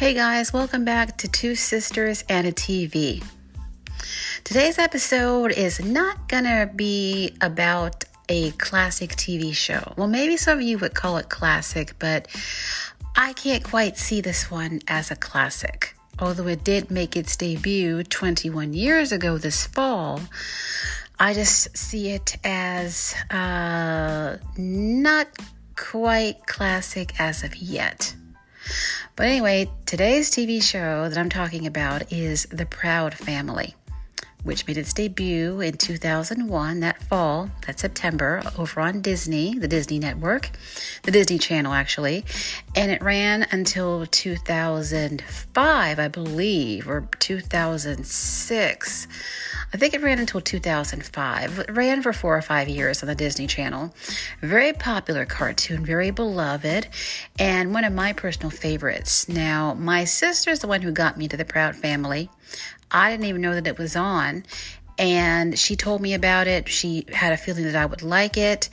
Hey guys, welcome back to Two Sisters and a TV. Today's episode is not gonna be about a classic TV show. Well, maybe some of you would call it classic, but I can't quite see this one as a classic. Although it did make its debut 21 years ago this fall, I just see it as uh, not quite classic as of yet. But anyway, today's TV show that I'm talking about is The Proud Family which made its debut in 2001, that fall, that September, over on Disney, the Disney Network, the Disney Channel actually. And it ran until 2005, I believe, or 2006. I think it ran until 2005. It ran for four or five years on the Disney Channel. Very popular cartoon, very beloved, and one of my personal favorites. Now, my sister's the one who got me to the Proud Family. I didn't even know that it was on. And she told me about it. She had a feeling that I would like it.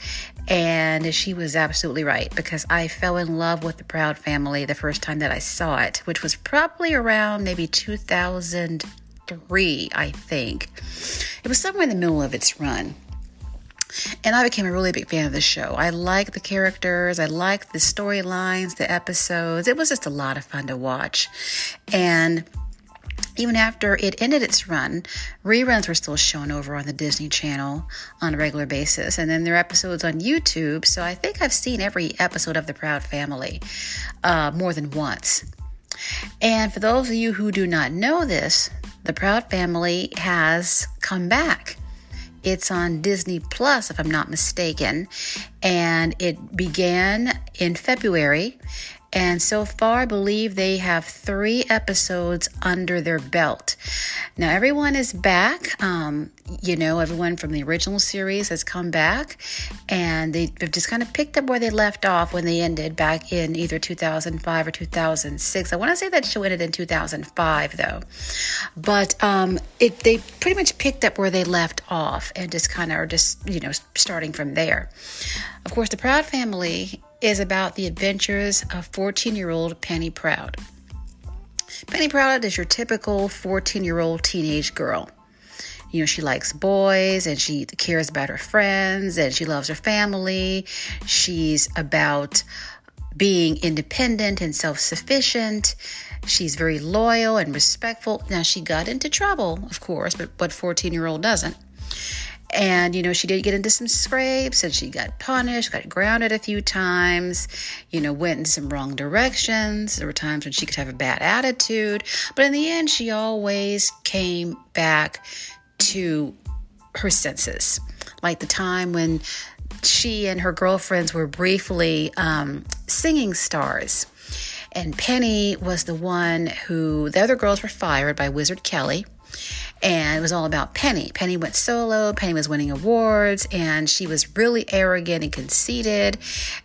And she was absolutely right because I fell in love with the Proud Family the first time that I saw it, which was probably around maybe 2003, I think. It was somewhere in the middle of its run. And I became a really big fan of the show. I liked the characters, I liked the storylines, the episodes. It was just a lot of fun to watch. And even after it ended its run, reruns were still shown over on the Disney Channel on a regular basis. And then there are episodes on YouTube. So I think I've seen every episode of The Proud Family uh, more than once. And for those of you who do not know this, The Proud Family has come back. It's on Disney Plus, if I'm not mistaken. And it began in February and so far, I believe they have three episodes under their belt. Now, everyone is back. Um, you know, everyone from the original series has come back, and they've just kind of picked up where they left off when they ended back in either 2005 or 2006. I want to say that show ended in 2005, though. But um, it, they pretty much picked up where they left off and just kind of are just, you know, starting from there. Of course, the Proud Family is about the adventures of 14 year old Penny Proud. Penny Proud is your typical 14 year old teenage girl. You know, she likes boys and she cares about her friends and she loves her family. She's about being independent and self sufficient. She's very loyal and respectful. Now, she got into trouble, of course, but what 14 year old doesn't? And, you know, she did get into some scrapes and she got punished, got grounded a few times, you know, went in some wrong directions. There were times when she could have a bad attitude. But in the end, she always came back to her senses. Like the time when she and her girlfriends were briefly um, singing stars. And Penny was the one who, the other girls were fired by Wizard Kelly and it was all about Penny. Penny went solo, Penny was winning awards, and she was really arrogant and conceited,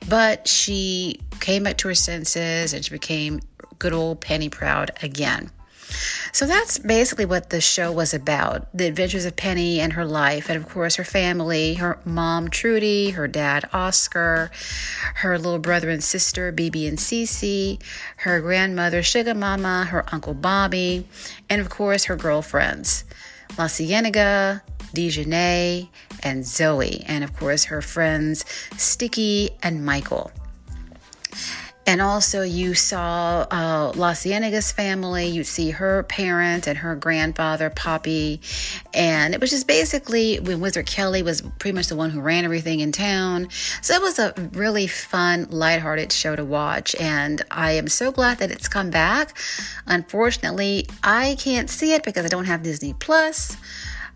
but she came back to her senses and she became good old Penny Proud again. So that's basically what the show was about the adventures of Penny and her life, and of course, her family her mom, Trudy, her dad, Oscar, her little brother and sister, BeBe and CeCe, her grandmother, Suga Mama, her uncle Bobby, and of course, her girlfriends, La Cienega, Dijonay, and Zoe, and of course, her friends, Sticky and Michael. And also, you saw uh, La Cienega's family. You'd see her parents and her grandfather, Poppy. And it was just basically when Wizard Kelly was pretty much the one who ran everything in town. So it was a really fun, lighthearted show to watch. And I am so glad that it's come back. Unfortunately, I can't see it because I don't have Disney Plus,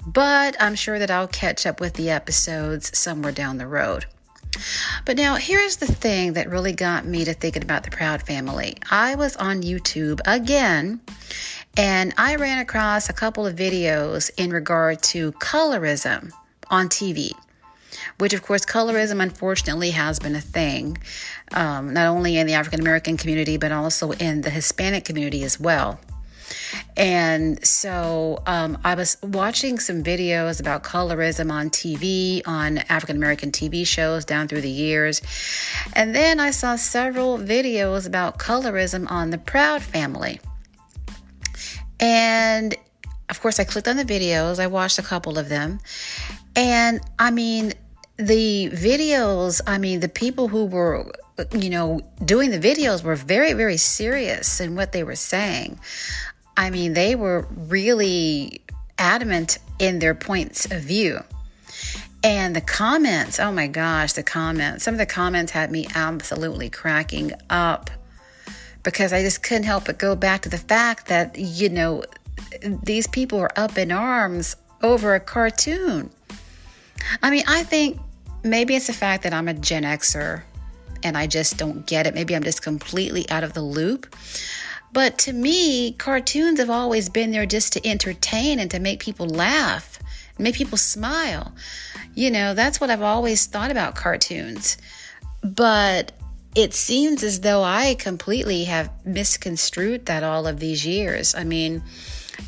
but I'm sure that I'll catch up with the episodes somewhere down the road. But now, here's the thing that really got me to thinking about the Proud Family. I was on YouTube again, and I ran across a couple of videos in regard to colorism on TV. Which, of course, colorism unfortunately has been a thing, um, not only in the African American community, but also in the Hispanic community as well. And so um, I was watching some videos about colorism on TV, on African American TV shows down through the years. And then I saw several videos about colorism on the Proud family. And of course, I clicked on the videos, I watched a couple of them. And I mean, the videos, I mean, the people who were, you know, doing the videos were very, very serious in what they were saying. I mean, they were really adamant in their points of view. And the comments, oh my gosh, the comments, some of the comments had me absolutely cracking up because I just couldn't help but go back to the fact that, you know, these people are up in arms over a cartoon. I mean, I think maybe it's the fact that I'm a Gen Xer and I just don't get it. Maybe I'm just completely out of the loop. But to me, cartoons have always been there just to entertain and to make people laugh, make people smile. You know, that's what I've always thought about cartoons. But it seems as though I completely have misconstrued that all of these years. I mean,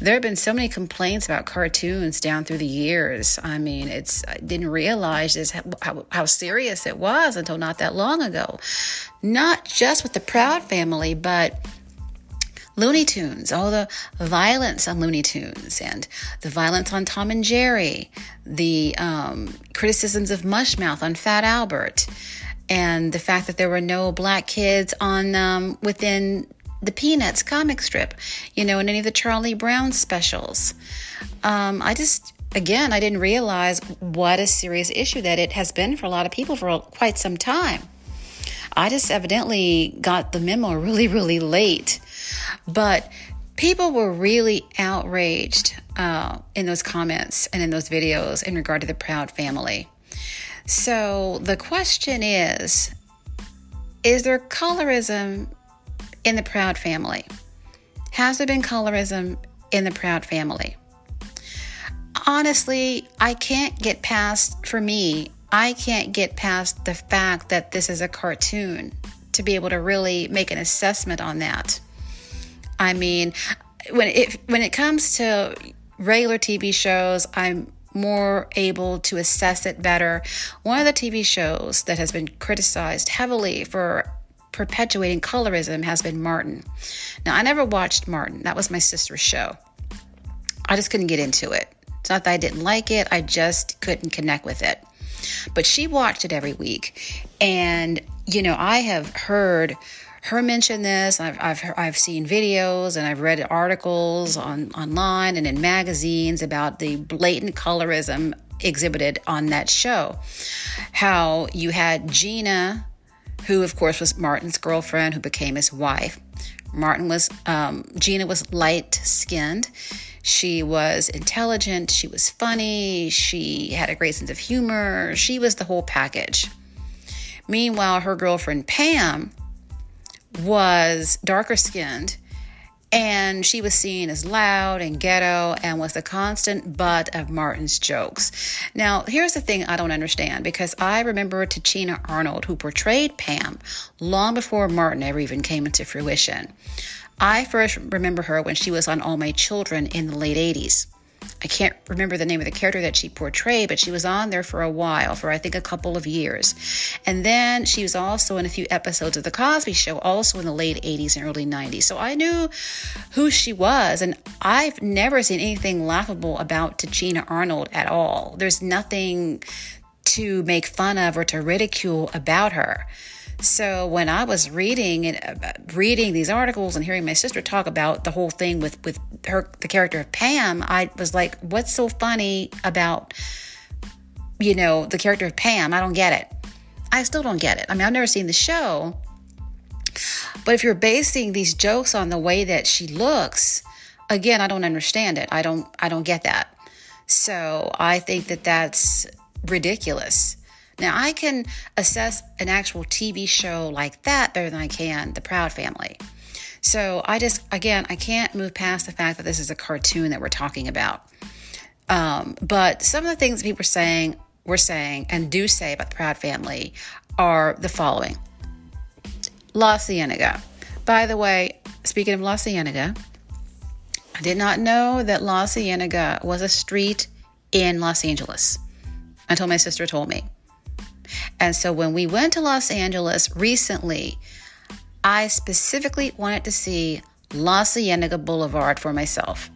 there have been so many complaints about cartoons down through the years. I mean, it's I didn't realize just how, how serious it was until not that long ago. Not just with the Proud family, but Looney Tunes, all the violence on Looney Tunes, and the violence on Tom and Jerry, the um, criticisms of Mushmouth on Fat Albert, and the fact that there were no black kids on um, within the Peanuts comic strip, you know, in any of the Charlie Brown specials. Um, I just, again, I didn't realize what a serious issue that it has been for a lot of people for quite some time. I just evidently got the memo really, really late. But people were really outraged uh, in those comments and in those videos in regard to the Proud family. So the question is Is there colorism in the Proud family? Has there been colorism in the Proud family? Honestly, I can't get past, for me, I can't get past the fact that this is a cartoon to be able to really make an assessment on that. I mean, when it when it comes to regular TV shows, I'm more able to assess it better. One of the TV shows that has been criticized heavily for perpetuating colorism has been Martin. Now, I never watched Martin, that was my sister's show. I just couldn't get into it. It's not that I didn't like it, I just couldn't connect with it. But she watched it every week. And, you know, I have heard her mention this. I've, I've, I've seen videos and I've read articles on online and in magazines about the blatant colorism exhibited on that show. How you had Gina, who of course was Martin's girlfriend, who became his wife. Martin was, um, Gina was light skinned. She was intelligent. She was funny. She had a great sense of humor. She was the whole package. Meanwhile, her girlfriend Pam was darker skinned and she was seen as loud and ghetto and was the constant butt of Martin's jokes. Now, here's the thing I don't understand because I remember Tichina Arnold, who portrayed Pam long before Martin ever even came into fruition. I first remember her when she was on All My Children in the late 80s. I can't remember the name of the character that she portrayed, but she was on there for a while, for I think a couple of years. And then she was also in a few episodes of The Cosby Show, also in the late 80s and early 90s. So I knew who she was, and I've never seen anything laughable about Tichina Arnold at all. There's nothing to make fun of or to ridicule about her. So when I was reading and uh, reading these articles and hearing my sister talk about the whole thing with with her the character of Pam, I was like, "What's so funny about you know the character of Pam? I don't get it. I still don't get it. I mean, I've never seen the show, but if you're basing these jokes on the way that she looks, again, I don't understand it. I don't I don't get that. So I think that that's ridiculous. Now, I can assess an actual TV show like that better than I can The Proud Family. So I just, again, I can't move past the fact that this is a cartoon that we're talking about. Um, but some of the things people are saying, we're saying, and do say about the Proud Family are the following La Cienega. By the way, speaking of La Cienega, I did not know that La Cienega was a street in Los Angeles until my sister told me. And so when we went to Los Angeles recently, I specifically wanted to see La Cienega Boulevard for myself.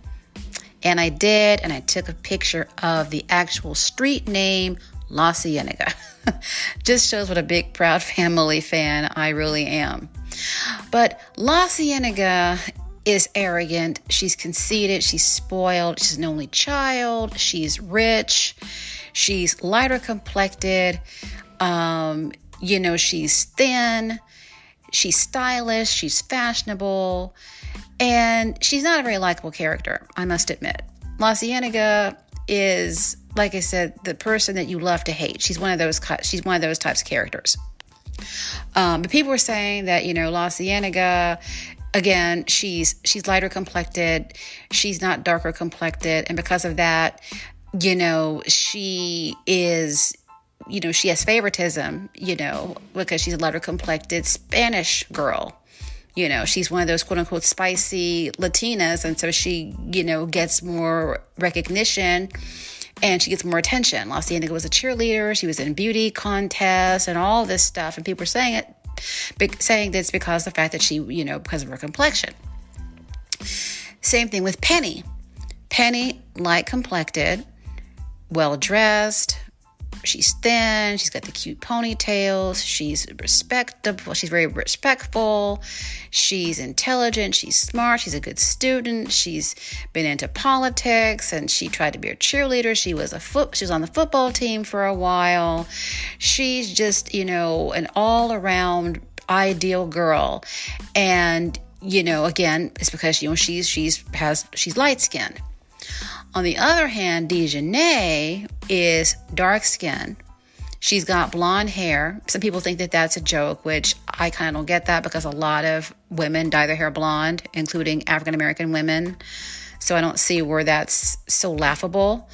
And I did, and I took a picture of the actual street name, La Cienega. Just shows what a big, proud family fan I really am. But La Cienega is arrogant. She's conceited. She's spoiled. She's an only child. She's rich. She's lighter complected. Um, you know, she's thin. She's stylish. She's fashionable. And she's not a very likable character, I must admit. La Cienega is, like I said, the person that you love to hate. She's one of those. She's one of those types of characters. Um, but people were saying that you know La Cienega again she's she's lighter complected she's not darker complected and because of that you know she is you know she has favoritism you know because she's a lighter complected spanish girl you know she's one of those quote unquote spicy latinas and so she you know gets more recognition and she gets more attention. La Cienega was a cheerleader. She was in beauty contests and all this stuff. And people are saying it saying this because the fact that she, you know, because of her complexion. Same thing with Penny. Penny, light complected, well dressed, she's thin, she's got the cute ponytails, she's respectable, she's very respectful, she's intelligent, she's smart, she's a good student, she's been into politics and she tried to be a cheerleader. She was a foot she was on the football team for a while. She's just, you know, an all-around ideal girl. And, you know, again, it's because you know she's she's has she's light skinned. On the other hand, Dijonay is dark skin. She's got blonde hair. Some people think that that's a joke, which I kind of don't get that because a lot of women dye their hair blonde, including African American women. So I don't see where that's so laughable.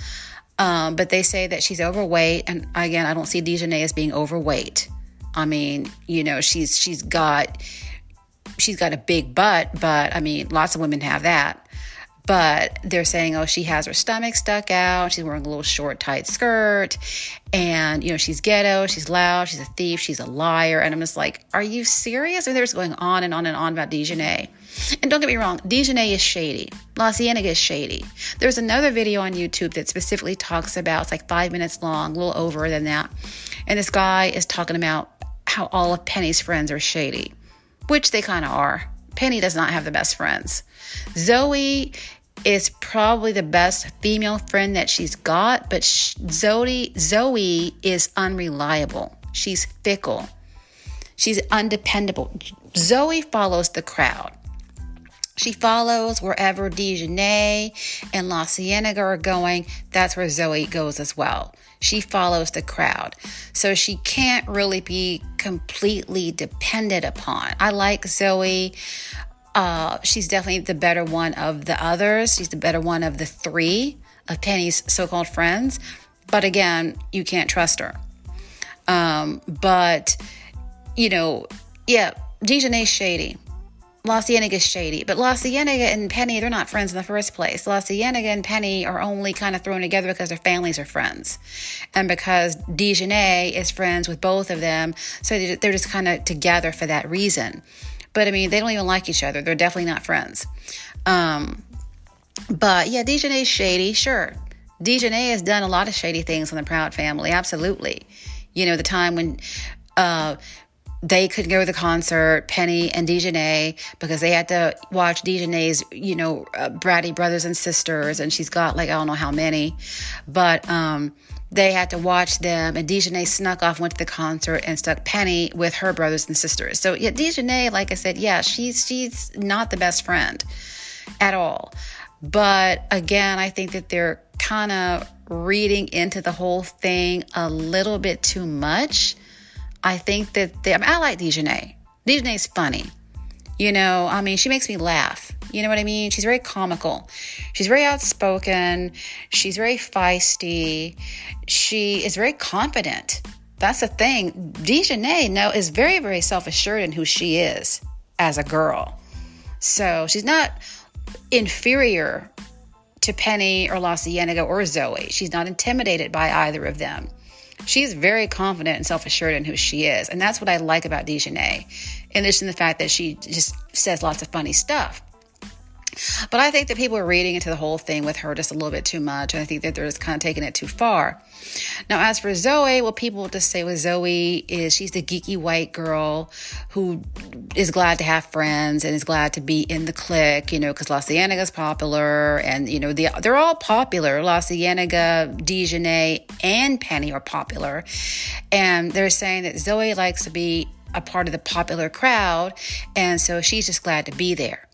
Um, but they say that she's overweight, and again, I don't see Dijonay as being overweight. I mean, you know, she's she's got she's got a big butt, but I mean, lots of women have that but they're saying, oh, she has her stomach stuck out. She's wearing a little short, tight skirt. And, you know, she's ghetto, she's loud, she's a thief, she's a liar. And I'm just like, are you serious? And they're just going on and on and on about Dijonay. And don't get me wrong, Dijonay is shady. La Cienega is shady. There's another video on YouTube that specifically talks about, it's like five minutes long, a little over than that. And this guy is talking about how all of Penny's friends are shady, which they kind of are. Penny does not have the best friends. Zoe is probably the best female friend that she's got, but Zoe Zoe is unreliable. She's fickle. She's undependable. Zoe follows the crowd. She follows wherever Dijonay and La Cienega are going. That's where Zoe goes as well. She follows the crowd. So she can't really be completely dependent upon. I like Zoe. Uh, she's definitely the better one of the others. She's the better one of the three of Penny's so called friends. But again, you can't trust her. Um, but, you know, yeah, Dijonay's shady. La is shady. But La Cienega and Penny, they're not friends in the first place. La Cienega and Penny are only kind of thrown together because their families are friends. And because Dijonay is friends with both of them. So they're just kind of together for that reason. But I mean, they don't even like each other. They're definitely not friends. Um, but yeah, Dijonay's shady, sure. Dijonay has done a lot of shady things in the Proud family, absolutely. You know, the time when uh, they couldn't go to the concert, Penny and Dijonay, because they had to watch Dijonay's, you know, uh, bratty brothers and sisters, and she's got like I don't know how many, but um, they had to watch them, and Dijonay snuck off, went to the concert, and stuck Penny with her brothers and sisters. So yeah, Dijonay, like I said, yeah, she's she's not the best friend at all. But again, I think that they're kind of reading into the whole thing a little bit too much. I think that they, I, mean, I like Dijonay. Dijonay's funny. You know, I mean, she makes me laugh. You know what I mean? She's very comical. She's very outspoken. She's very feisty. She is very confident. That's the thing. Dijonay, no, is very, very self assured in who she is as a girl. So she's not inferior to Penny or La Cienega or Zoe. She's not intimidated by either of them. She's very confident and self assured in who she is. And that's what I like about Dijonay, in addition to the fact that she just says lots of funny stuff. But I think that people are reading into the whole thing with her just a little bit too much. And I think that they're just kind of taking it too far. Now, as for Zoe, well, people just say with Zoe is she's the geeky white girl who is glad to have friends and is glad to be in the clique, you know, because La Cienega is popular and, you know, the, they're all popular. La Cienega, Dijonay, and Penny are popular. And they're saying that Zoe likes to be a part of the popular crowd. And so she's just glad to be there.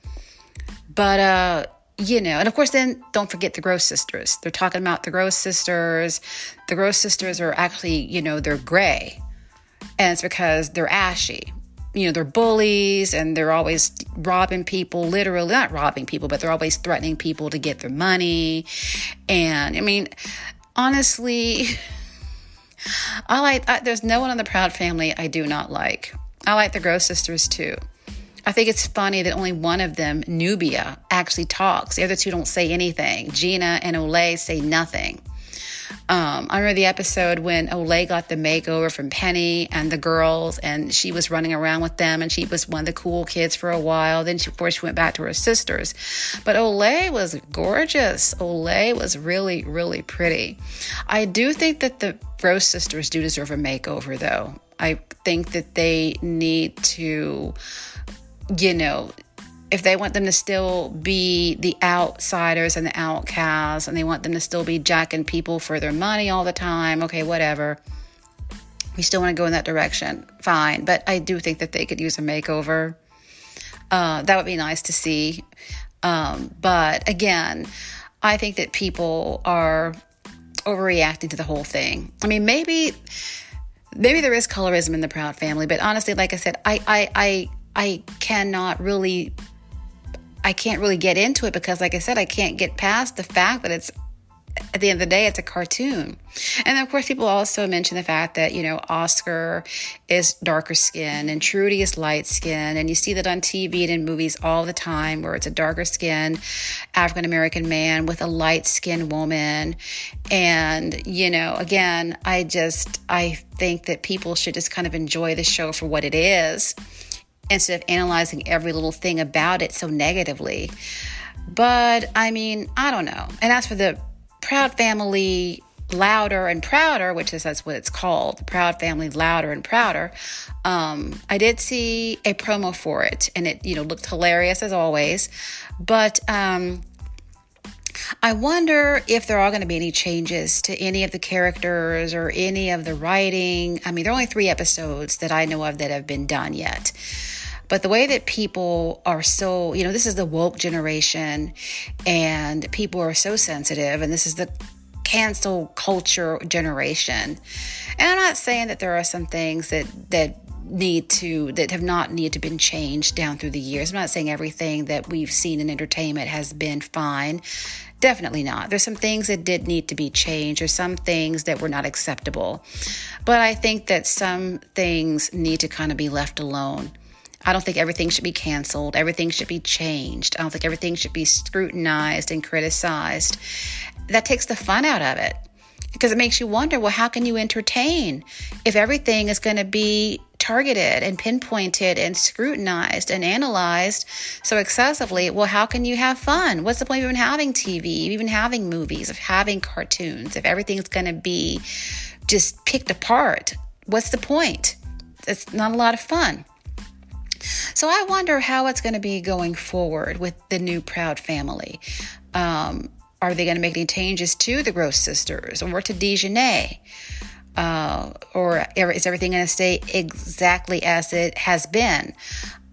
But, uh, you know, and of course, then don't forget the Gross sisters. They're talking about the Gross sisters. The Gross sisters are actually, you know, they're gray. And it's because they're ashy. You know, they're bullies and they're always robbing people, literally, not robbing people, but they're always threatening people to get their money. And I mean, honestly, I like, I, there's no one in the Proud family I do not like. I like the Gross sisters too. I think it's funny that only one of them, Nubia, actually talks. The other two don't say anything. Gina and Olay say nothing. Um, I remember the episode when Olay got the makeover from Penny and the girls, and she was running around with them, and she was one of the cool kids for a while. Then, she, before she went back to her sisters, but Olay was gorgeous. Olay was really, really pretty. I do think that the Gross sisters do deserve a makeover, though. I think that they need to you know, if they want them to still be the outsiders and the outcasts and they want them to still be jacking people for their money all the time, okay, whatever. We still want to go in that direction, fine. But I do think that they could use a makeover. Uh, that would be nice to see. Um, but again, I think that people are overreacting to the whole thing. I mean, maybe maybe there is colorism in the Proud family, but honestly, like I said, I I I I cannot really I can't really get into it because like I said I can't get past the fact that it's at the end of the day, it's a cartoon. And of course, people also mention the fact that, you know, Oscar is darker skin and Trudy is light skin. And you see that on TV and in movies all the time where it's a darker skinned African American man with a light skinned woman. And, you know, again, I just, I think that people should just kind of enjoy the show for what it is instead of analyzing every little thing about it so negatively. But I mean, I don't know. And as for the Proud Family Louder and Prouder, which is that's what it's called, the Proud Family Louder and Prouder. Um, I did see a promo for it, and it you know looked hilarious as always. But um, I wonder if there are going to be any changes to any of the characters or any of the writing. I mean, there are only three episodes that I know of that have been done yet. But the way that people are so, you know, this is the woke generation and people are so sensitive, and this is the cancel culture generation. And I'm not saying that there are some things that, that, need to that have not needed to been changed down through the years. I'm not saying everything that we've seen in entertainment has been fine. Definitely not. There's some things that did need to be changed or some things that were not acceptable. But I think that some things need to kind of be left alone. I don't think everything should be canceled. Everything should be changed. I don't think everything should be scrutinized and criticized. That takes the fun out of it because it makes you wonder well, how can you entertain if everything is going to be targeted and pinpointed and scrutinized and analyzed so excessively? Well, how can you have fun? What's the point of even having TV, even having movies, of having cartoons, if everything's going to be just picked apart? What's the point? It's not a lot of fun. So I wonder how it's going to be going forward with the new Proud family. Um, are they going to make any changes to the Gross Sisters or to Dijonay? Uh, or is everything going to stay exactly as it has been?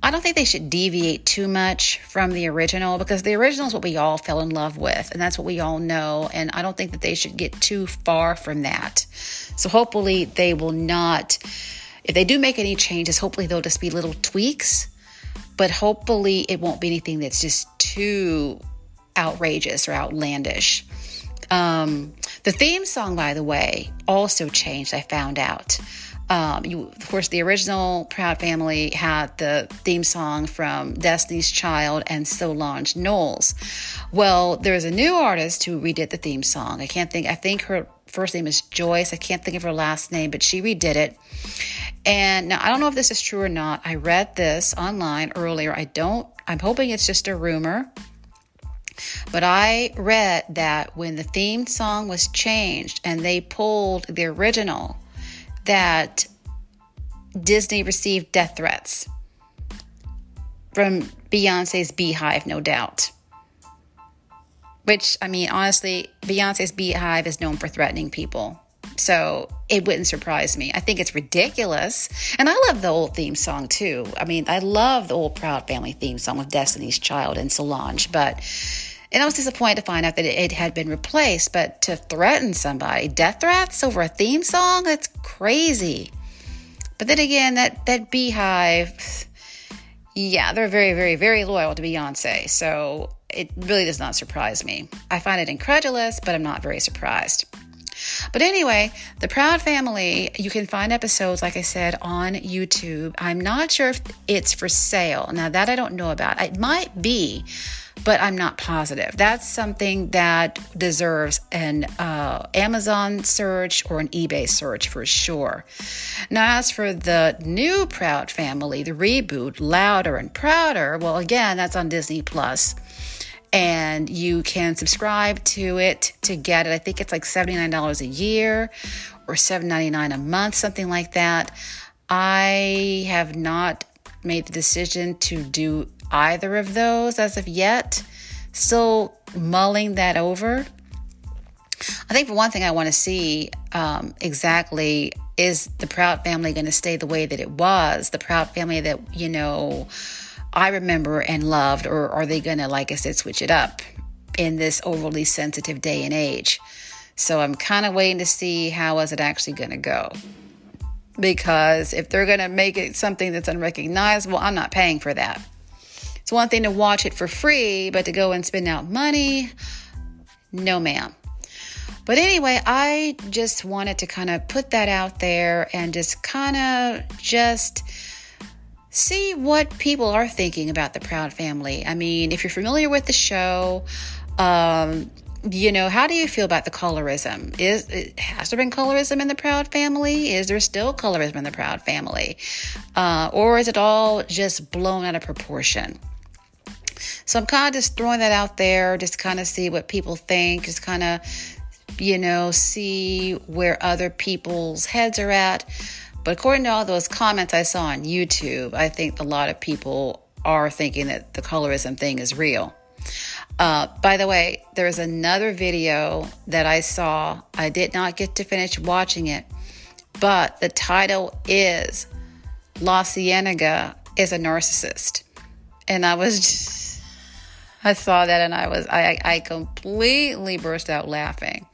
I don't think they should deviate too much from the original because the original is what we all fell in love with, and that's what we all know. And I don't think that they should get too far from that. So hopefully, they will not if they do make any changes, hopefully they'll just be little tweaks, but hopefully it won't be anything that's just too outrageous or outlandish. Um, The theme song, by the way, also changed, I found out. Um, you, of course, the original Proud Family had the theme song from Destiny's Child and Solange Knowles. Well, there's a new artist who redid the theme song. I can't think, I think her first name is Joyce. I can't think of her last name, but she redid it. And now I don't know if this is true or not. I read this online earlier. I don't, I'm hoping it's just a rumor. But I read that when the theme song was changed and they pulled the original, that Disney received death threats from Beyonce's Beehive, no doubt. Which, I mean, honestly, Beyonce's Beehive is known for threatening people. So it wouldn't surprise me. I think it's ridiculous. And I love the old theme song too. I mean, I love the old Proud Family theme song with Destiny's Child and Solange, but and I was disappointed to find out that it had been replaced. But to threaten somebody, death threats over a theme song, that's crazy. But then again, that, that beehive, yeah, they're very, very, very loyal to Beyonce. So it really does not surprise me. I find it incredulous, but I'm not very surprised. But anyway, the Proud Family, you can find episodes, like I said, on YouTube. I'm not sure if it's for sale. Now, that I don't know about. It might be but I'm not positive. That's something that deserves an uh, Amazon search or an eBay search for sure. Now, as for the new Proud Family, the reboot, Louder and Prouder, well, again, that's on Disney Plus and you can subscribe to it to get it. I think it's like $79 a year or $7.99 a month, something like that. I have not made the decision to do either of those as of yet. Still mulling that over. I think for one thing, I want to see um, exactly is the Proud family going to stay the way that it was? The Proud family that, you know, I remember and loved, or are they going to, like I said, switch it up in this overly sensitive day and age? So I'm kind of waiting to see how is it actually going to go. Because if they're going to make it something that's unrecognizable, I'm not paying for that. It's one thing to watch it for free, but to go and spend out money, no, ma'am. But anyway, I just wanted to kind of put that out there and just kind of just see what people are thinking about the Proud Family. I mean, if you're familiar with the show, um, you know, how do you feel about the colorism? Is has there been colorism in the Proud Family? Is there still colorism in the Proud Family, uh, or is it all just blown out of proportion? So I'm kind of just throwing that out there, just kind of see what people think, just kind of, you know, see where other people's heads are at. But according to all those comments I saw on YouTube, I think a lot of people are thinking that the colorism thing is real. Uh, by the way, there's another video that I saw. I did not get to finish watching it, but the title is La Cienega is a narcissist. And I was just, I saw that and I was, I, I completely burst out laughing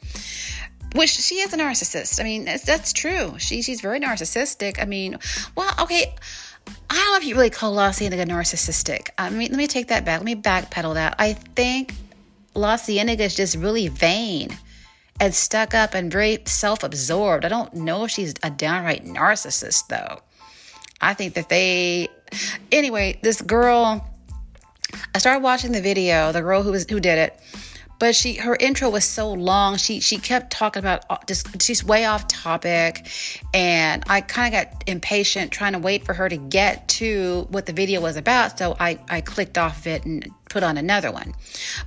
which she is a narcissist. I mean, that's, that's true. She, she's very narcissistic. I mean, well, okay. I don't know if you really call La Cienega narcissistic. I mean, let me take that back. Let me backpedal that. I think La Cienega is just really vain and stuck up and very self absorbed. I don't know if she's a downright narcissist, though. I think that they. Anyway, this girl. I started watching the video, the girl who was who did it but she her intro was so long. She she kept talking about uh, just she's way off topic. And i kind of got impatient trying to wait for her to get to what the video was about. So i i clicked off of it and put on another one.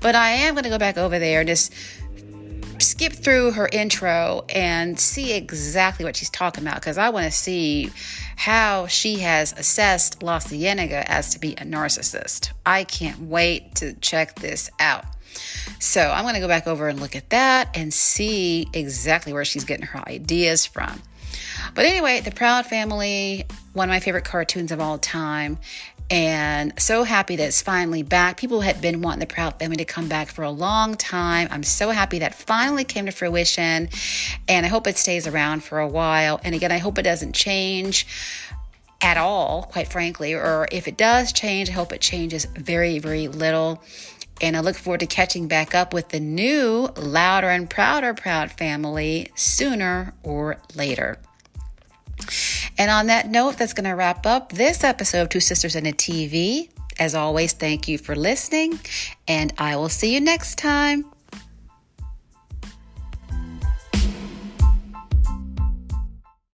But i am going to go back over there and just skip through her intro and see exactly what she's talking about. Because I want to see how she has assessed La Cienega as to be a narcissist. I can't wait to check this out. So I'm going to go back over and look at that and see exactly where she's getting her ideas from. But anyway, The Proud Family, one of my favorite cartoons of all time. And so happy that it's finally back. People had been wanting the Proud Family to come back for a long time. I'm so happy that finally came to fruition. And I hope it stays around for a while. And again, I hope it doesn't change at all, quite frankly. Or if it does change, I hope it changes very, very little And I look forward to catching back up with the new Louder and Prouder Proud family sooner or later. And on that note, that's going to wrap up this episode of Two Sisters and a TV. As always, thank you for listening, and I will see you next time.